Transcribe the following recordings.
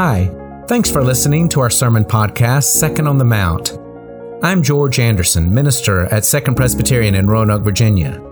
Hi, thanks for listening to our sermon podcast, Second on the Mount. I'm George Anderson, minister at Second Presbyterian in Roanoke, Virginia.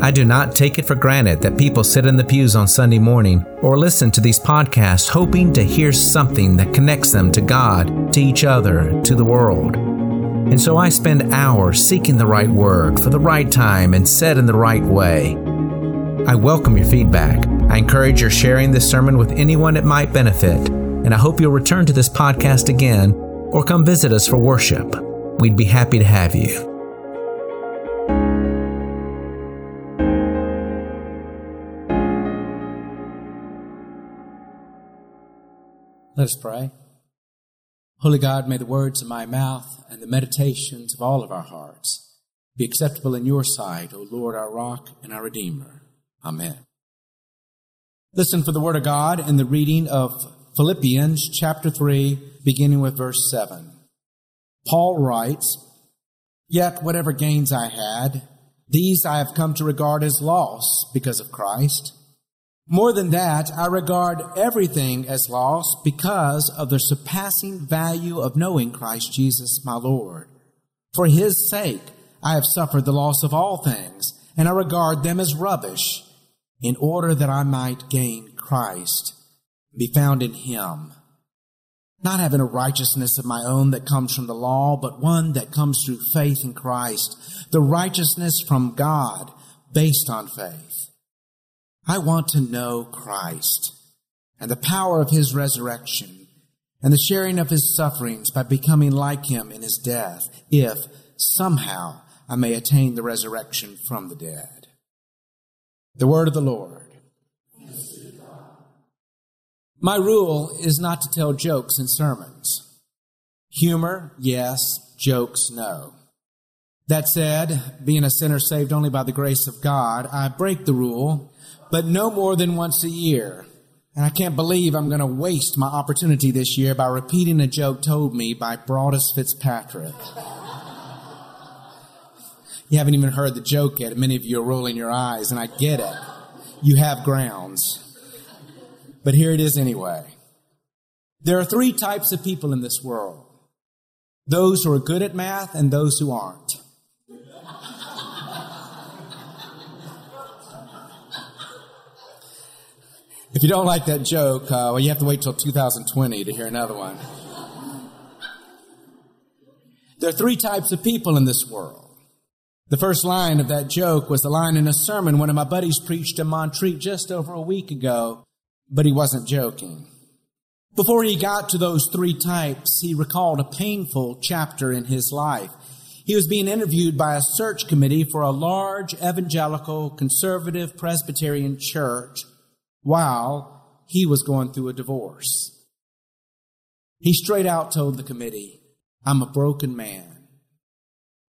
I do not take it for granted that people sit in the pews on Sunday morning or listen to these podcasts hoping to hear something that connects them to God, to each other, to the world. And so I spend hours seeking the right word for the right time and said in the right way. I welcome your feedback. I encourage your sharing this sermon with anyone it might benefit, and I hope you'll return to this podcast again or come visit us for worship. We'd be happy to have you. Let us pray. Holy God, may the words of my mouth and the meditations of all of our hearts be acceptable in your sight, O Lord, our rock and our redeemer. Amen. Listen for the word of God in the reading of Philippians chapter 3, beginning with verse 7. Paul writes, Yet whatever gains I had, these I have come to regard as loss because of Christ. More than that, I regard everything as loss because of the surpassing value of knowing Christ Jesus my Lord. For his sake, I have suffered the loss of all things, and I regard them as rubbish, in order that I might gain Christ, be found in him, not having a righteousness of my own that comes from the law, but one that comes through faith in Christ, the righteousness from God based on faith. I want to know Christ and the power of his resurrection and the sharing of his sufferings by becoming like him in his death, if somehow I may attain the resurrection from the dead. The word of the Lord. My rule is not to tell jokes in sermons. Humor, yes. Jokes, no. That said, being a sinner saved only by the grace of God, I break the rule, but no more than once a year. And I can't believe I'm going to waste my opportunity this year by repeating a joke told me by Broadus Fitzpatrick. you haven't even heard the joke yet. Many of you are rolling your eyes, and I get it. You have grounds. But here it is anyway. There are three types of people in this world those who are good at math and those who aren't. If you don't like that joke, uh, well, you have to wait till 2020 to hear another one. There are three types of people in this world. The first line of that joke was the line in a sermon one of my buddies preached in Montreat just over a week ago, but he wasn't joking. Before he got to those three types, he recalled a painful chapter in his life. He was being interviewed by a search committee for a large evangelical conservative Presbyterian church while he was going through a divorce. He straight out told the committee, I'm a broken man.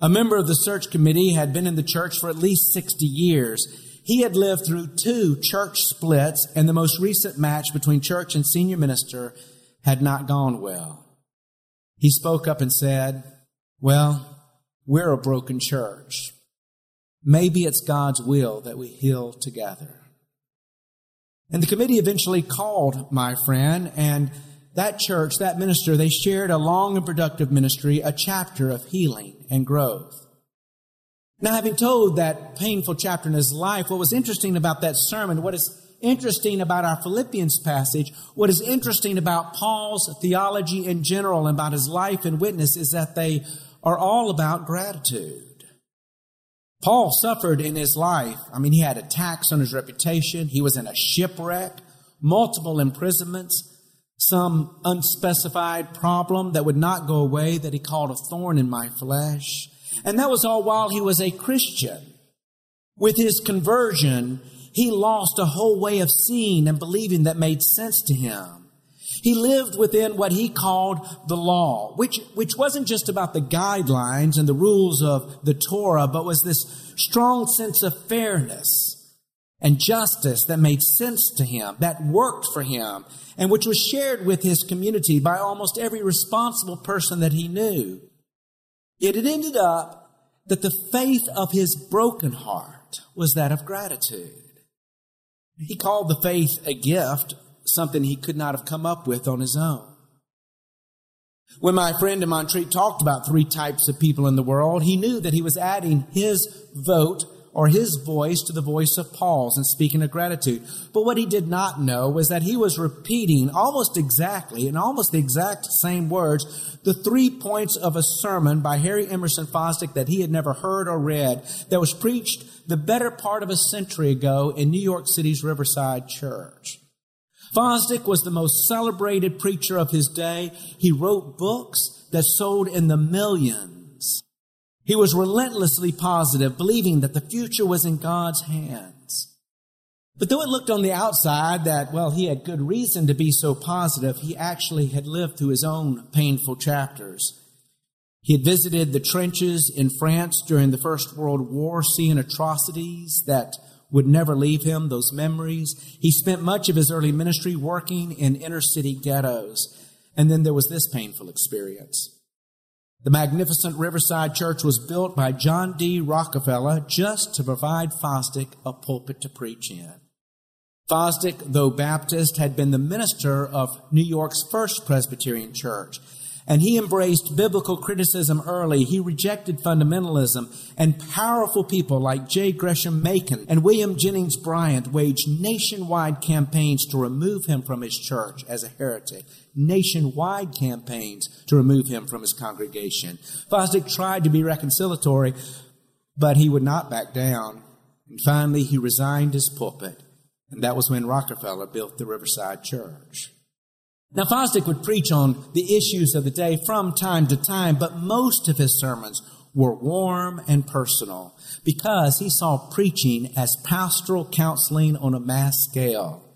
A member of the search committee had been in the church for at least 60 years. He had lived through two church splits, and the most recent match between church and senior minister had not gone well. He spoke up and said, Well, we're a broken church. Maybe it's God's will that we heal together. And the committee eventually called my friend and that church, that minister, they shared a long and productive ministry, a chapter of healing and growth. Now, having told that painful chapter in his life, what was interesting about that sermon, what is interesting about our Philippians passage, what is interesting about Paul's theology in general and about his life and witness is that they are all about gratitude. Paul suffered in his life. I mean, he had attacks on his reputation. He was in a shipwreck, multiple imprisonments, some unspecified problem that would not go away that he called a thorn in my flesh. And that was all while he was a Christian. With his conversion, he lost a whole way of seeing and believing that made sense to him. He lived within what he called the law, which, which wasn't just about the guidelines and the rules of the Torah, but was this strong sense of fairness and justice that made sense to him, that worked for him, and which was shared with his community by almost every responsible person that he knew. Yet it ended up that the faith of his broken heart was that of gratitude. He called the faith a gift something he could not have come up with on his own. When my friend in Montreat talked about three types of people in the world, he knew that he was adding his vote or his voice to the voice of Paul's in speaking of gratitude. But what he did not know was that he was repeating almost exactly, in almost the exact same words, the three points of a sermon by Harry Emerson Fosdick that he had never heard or read that was preached the better part of a century ago in New York City's Riverside Church. Fosdick was the most celebrated preacher of his day. He wrote books that sold in the millions. He was relentlessly positive, believing that the future was in God's hands. But though it looked on the outside that, well, he had good reason to be so positive, he actually had lived through his own painful chapters. He had visited the trenches in France during the First World War, seeing atrocities that would never leave him, those memories. He spent much of his early ministry working in inner city ghettos. And then there was this painful experience. The magnificent Riverside Church was built by John D. Rockefeller just to provide Fosdick a pulpit to preach in. Fosdick, though Baptist, had been the minister of New York's first Presbyterian church. And he embraced biblical criticism early. He rejected fundamentalism. And powerful people like J. Gresham Machen and William Jennings Bryan waged nationwide campaigns to remove him from his church as a heretic. Nationwide campaigns to remove him from his congregation. Fosdick tried to be reconciliatory, but he would not back down. And finally, he resigned his pulpit. And that was when Rockefeller built the Riverside Church. Now, Fosdick would preach on the issues of the day from time to time, but most of his sermons were warm and personal because he saw preaching as pastoral counseling on a mass scale.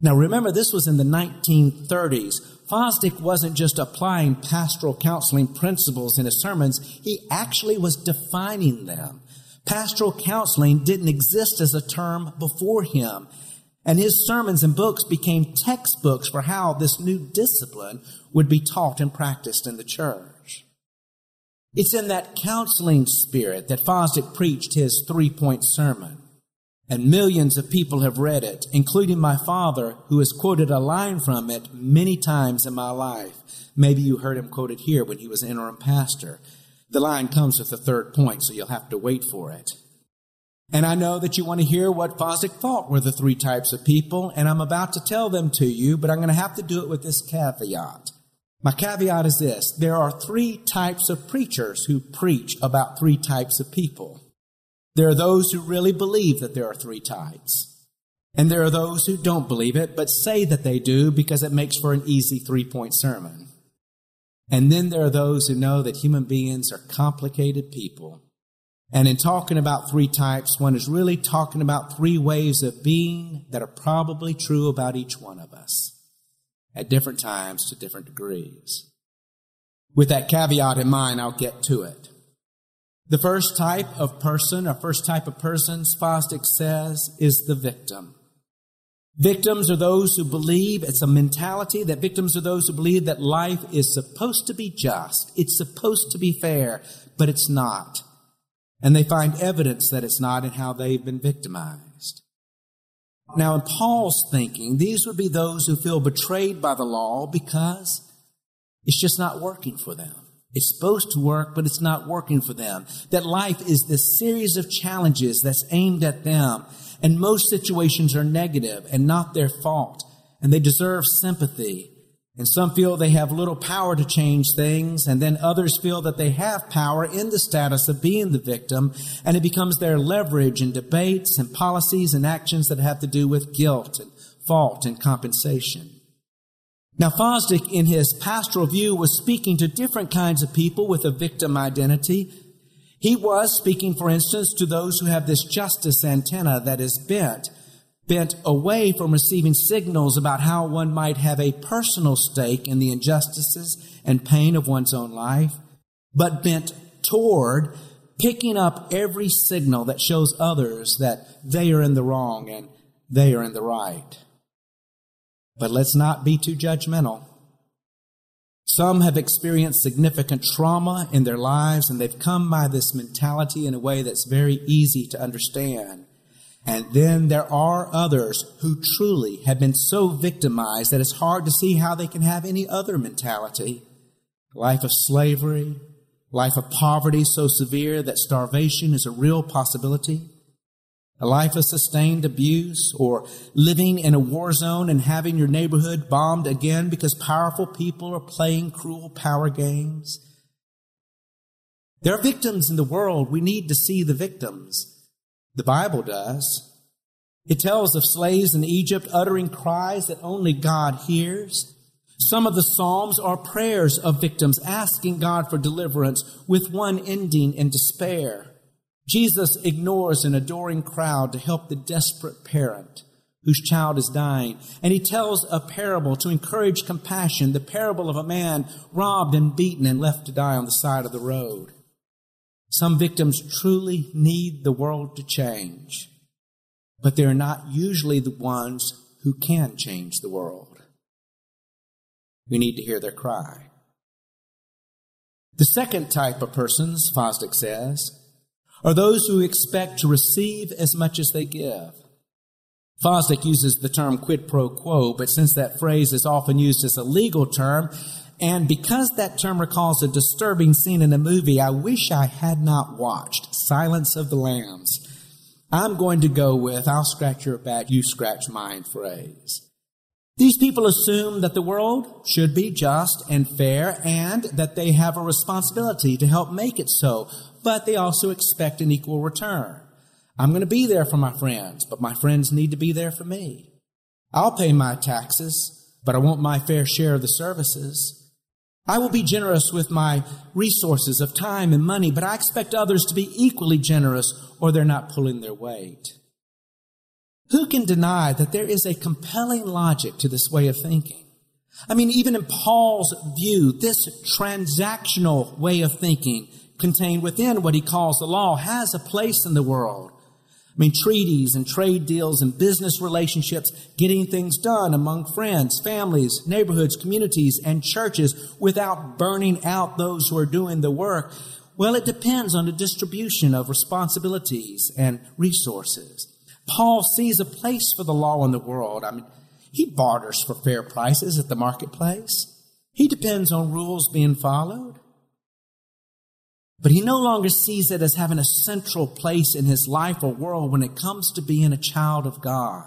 Now, remember, this was in the 1930s. Fosdick wasn't just applying pastoral counseling principles in his sermons, he actually was defining them. Pastoral counseling didn't exist as a term before him. And his sermons and books became textbooks for how this new discipline would be taught and practiced in the church. It's in that counseling spirit that Fosdick preached his three point sermon. And millions of people have read it, including my father, who has quoted a line from it many times in my life. Maybe you heard him quote it here when he was interim pastor. The line comes with the third point, so you'll have to wait for it. And I know that you want to hear what Fosdick thought were the three types of people, and I'm about to tell them to you, but I'm going to have to do it with this caveat. My caveat is this. There are three types of preachers who preach about three types of people. There are those who really believe that there are three types. And there are those who don't believe it, but say that they do because it makes for an easy three point sermon. And then there are those who know that human beings are complicated people and in talking about three types, one is really talking about three ways of being that are probably true about each one of us at different times to different degrees. With that caveat in mind, I'll get to it. The first type of person, or first type of persons, Fosdick says, is the victim. Victims are those who believe, it's a mentality that victims are those who believe that life is supposed to be just. It's supposed to be fair, but it's not. And they find evidence that it's not in how they've been victimized. Now, in Paul's thinking, these would be those who feel betrayed by the law because it's just not working for them. It's supposed to work, but it's not working for them. That life is this series of challenges that's aimed at them. And most situations are negative and not their fault. And they deserve sympathy and some feel they have little power to change things, and then others feel that they have power in the status of being the victim, and it becomes their leverage in debates and policies and actions that have to do with guilt and fault and compensation. Now, Fosdick, in his pastoral view, was speaking to different kinds of people with a victim identity. He was speaking, for instance, to those who have this justice antenna that is bent bent away from receiving signals about how one might have a personal stake in the injustices and pain of one's own life, but bent toward picking up every signal that shows others that they are in the wrong and they are in the right. But let's not be too judgmental. Some have experienced significant trauma in their lives and they've come by this mentality in a way that's very easy to understand. And then there are others who truly have been so victimized that it's hard to see how they can have any other mentality. Life of slavery, life of poverty so severe that starvation is a real possibility, a life of sustained abuse, or living in a war zone and having your neighborhood bombed again because powerful people are playing cruel power games. There are victims in the world. We need to see the victims. The Bible does. It tells of slaves in Egypt uttering cries that only God hears. Some of the Psalms are prayers of victims asking God for deliverance with one ending in despair. Jesus ignores an adoring crowd to help the desperate parent whose child is dying. And he tells a parable to encourage compassion, the parable of a man robbed and beaten and left to die on the side of the road. Some victims truly need the world to change, but they're not usually the ones who can change the world. We need to hear their cry. The second type of persons, Fosdick says, are those who expect to receive as much as they give. Fosdick uses the term quid pro quo, but since that phrase is often used as a legal term, and because that term recalls a disturbing scene in a movie I wish I had not watched, Silence of the Lambs, I'm going to go with I'll scratch your back, you scratch mine phrase. These people assume that the world should be just and fair and that they have a responsibility to help make it so, but they also expect an equal return. I'm going to be there for my friends, but my friends need to be there for me. I'll pay my taxes, but I want my fair share of the services. I will be generous with my resources of time and money, but I expect others to be equally generous or they're not pulling their weight. Who can deny that there is a compelling logic to this way of thinking? I mean, even in Paul's view, this transactional way of thinking contained within what he calls the law has a place in the world. I mean, treaties and trade deals and business relationships, getting things done among friends, families, neighborhoods, communities, and churches without burning out those who are doing the work. Well, it depends on the distribution of responsibilities and resources. Paul sees a place for the law in the world. I mean, he barters for fair prices at the marketplace. He depends on rules being followed. But he no longer sees it as having a central place in his life or world when it comes to being a child of God.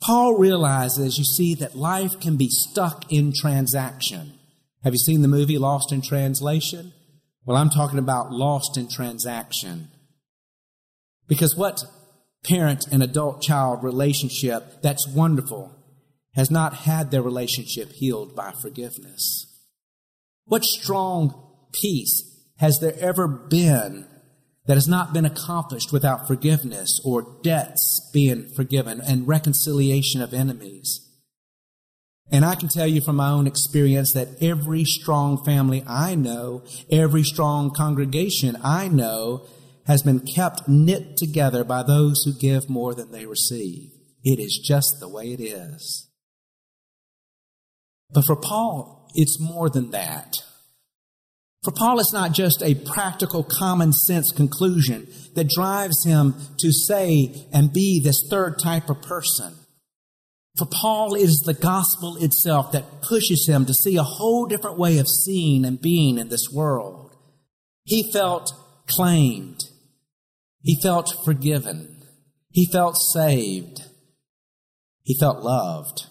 Paul realizes, you see, that life can be stuck in transaction. Have you seen the movie Lost in Translation? Well, I'm talking about lost in transaction. Because what parent and adult child relationship that's wonderful has not had their relationship healed by forgiveness? What strong peace has there ever been that has not been accomplished without forgiveness or debts being forgiven and reconciliation of enemies? And I can tell you from my own experience that every strong family I know, every strong congregation I know has been kept knit together by those who give more than they receive. It is just the way it is. But for Paul, it's more than that. For Paul, it's not just a practical common sense conclusion that drives him to say and be this third type of person. For Paul, it is the gospel itself that pushes him to see a whole different way of seeing and being in this world. He felt claimed. He felt forgiven. He felt saved. He felt loved.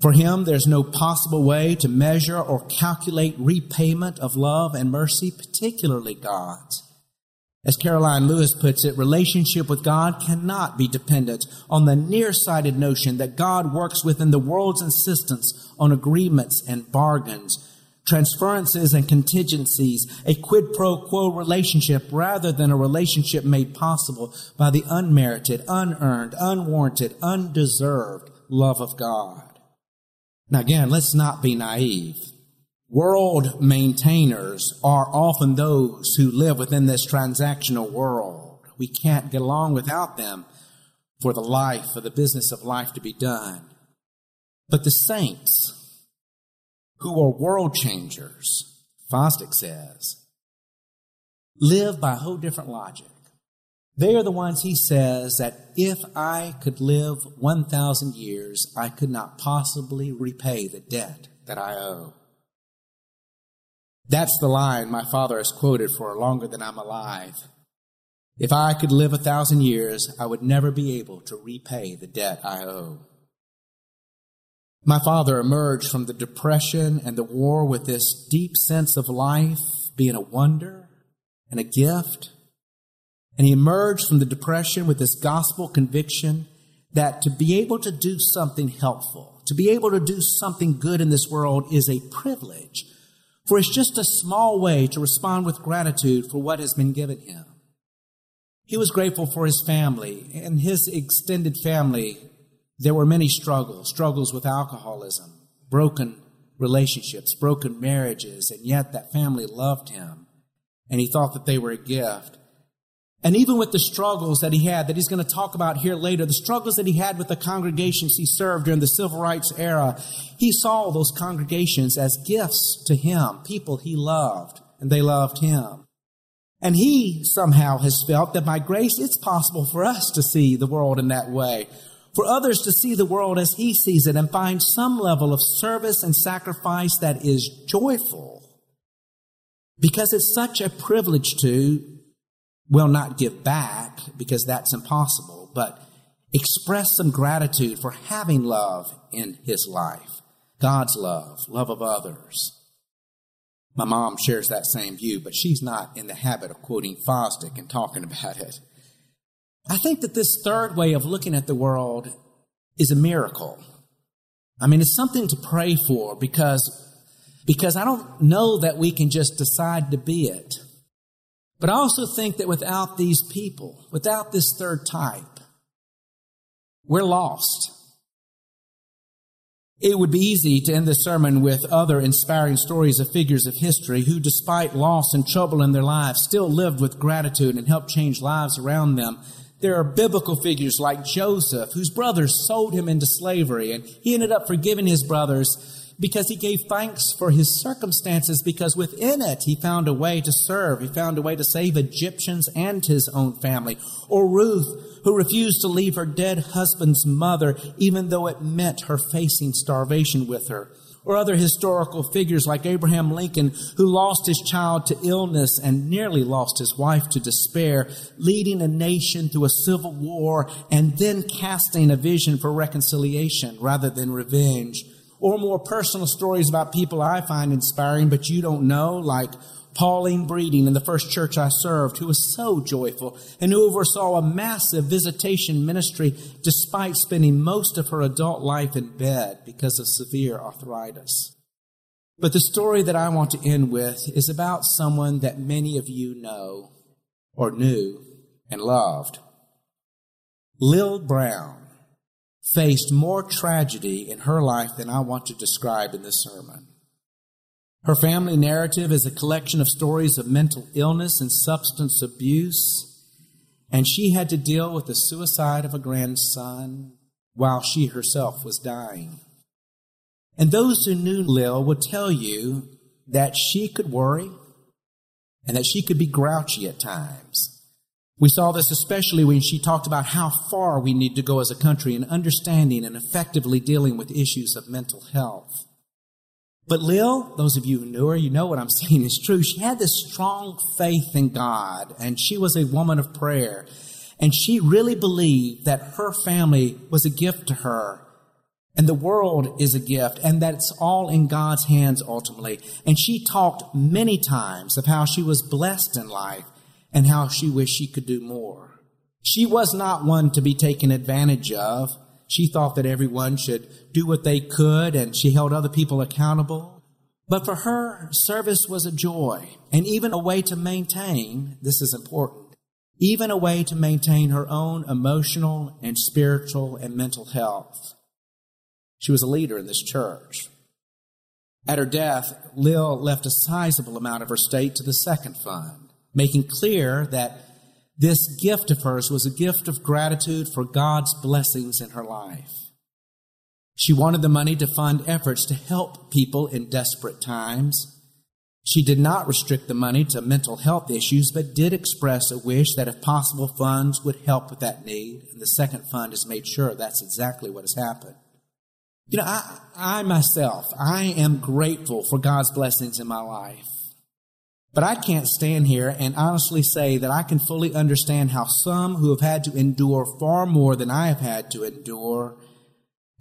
For him, there's no possible way to measure or calculate repayment of love and mercy, particularly God's. As Karoline Lewis puts it, relationship with God cannot be dependent on the nearsighted notion that God works within the world's insistence on agreements and bargains, transferences and contingencies, a quid pro quo relationship rather than a relationship made possible by the unmerited, unearned, unwarranted, undeserved love of God. Now again, let's not be naive. World maintainers are often those who live within this transactional world. We can't get along without them for the life, for the business of life to be done. But the saints, who are world changers, Fosdick says, live by a whole different logic. They are the ones he says that if I could live 1,000 years, I could not possibly repay the debt that I owe. That's the line my father has quoted for longer than I'm alive. If I could live a thousand years, I would never be able to repay the debt I owe. My father emerged from the depression and the war with this deep sense of life being a wonder and a gift. And he emerged from the depression with this gospel conviction that to be able to do something helpful, to be able to do something good in this world is a privilege. For it's just a small way to respond with gratitude for what has been given him. He was grateful for his family and his extended family. There were many struggles, struggles with alcoholism, broken relationships, broken marriages, and yet that family loved him and he thought that they were a gift. And even with the struggles that he had, that he's going to talk about here later, the struggles that he had with the congregations he served during the civil rights era, he saw those congregations as gifts to him, people he loved, and they loved him. And he somehow has felt that by grace, it's possible for us to see the world in that way, for others to see the world as he sees it and find some level of service and sacrifice that is joyful. Because it's such a privilege to will not give back because that's impossible, but express some gratitude for having love in his life. God's love, love of others. My mom shares that same view, but she's not in the habit of quoting Fosdick and talking about it. I think that this third way of looking at the world is a miracle. I mean, it's something to pray for because, because I don't know that we can just decide to be it. But I also think that without these people, without this third type, we're lost. It would be easy to end the sermon with other inspiring stories of figures of history who, despite loss and trouble in their lives, still lived with gratitude and helped change lives around them. There are biblical figures like Joseph, whose brothers sold him into slavery, and he ended up forgiving his brothers because he gave thanks for his circumstances because within it he found a way to serve. He found a way to save Egyptians and his own family. Or Ruth, who refused to leave her dead husband's mother even though it meant her facing starvation with her. Or other historical figures like Abraham Lincoln, who lost his child to illness and nearly lost his wife to despair, leading a nation through a civil war and then casting a vision for reconciliation rather than revenge or more personal stories about people I find inspiring, but you don't know, like Pauline Breeding in the first church I served, who was so joyful and who oversaw a massive visitation ministry despite spending most of her adult life in bed because of severe arthritis. But the story that I want to end with is about someone that many of you know or knew and loved. Lil Brown faced more tragedy in her life than I want to describe in this sermon. Her family narrative is a collection of stories of mental illness and substance abuse, and she had to deal with the suicide of a grandson while she herself was dying. And those who knew Lil would tell you that she could worry and that she could be grouchy at times. We saw this especially when she talked about how far we need to go as a country in understanding and effectively dealing with issues of mental health. But Lil, those of you who knew her, you know what I'm saying is true. She had this strong faith in God and she was a woman of prayer. And she really believed that her family was a gift to her and the world is a gift and that it's all in God's hands ultimately. And she talked many times of how she was blessed in life and how she wished she could do more. She was not one to be taken advantage of. She thought that everyone should do what they could and she held other people accountable. But for her, service was a joy and even a way to maintain, this is important, even a way to maintain her own emotional and spiritual and mental health. She was a leader in this church. At her death, Lil left a sizable amount of her estate to the second fund making clear that this gift of hers was a gift of gratitude for God's blessings in her life. She wanted the money to fund efforts to help people in desperate times. She did not restrict the money to mental health issues, but did express a wish that if possible funds would help with that need. And the second fund has made sure that's exactly what has happened. You know, I, I myself, I am grateful for God's blessings in my life. But I can't stand here and honestly say that I can fully understand how some who have had to endure far more than I have had to endure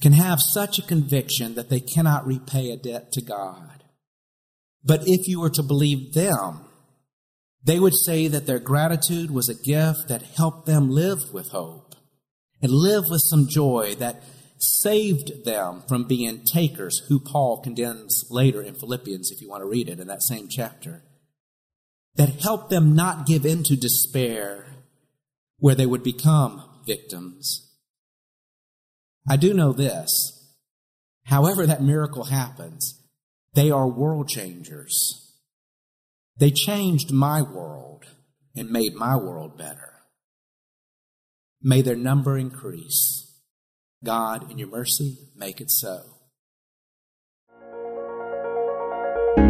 can have such a conviction that they cannot repay a debt to God. But if you were to believe them, they would say that their gratitude was a gift that helped them live with hope and live with some joy that saved them from being takers, who Paul condemns later in Philippians, if you want to read it in that same chapter that helped them not give in to despair where they would become victims. I do know this. However, that miracle happens, they are world changers. They changed my world and made my world better. May their number increase. God, in your mercy, make it so.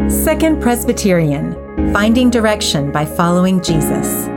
Second Presbyterian Finding Direction by Following Jesus.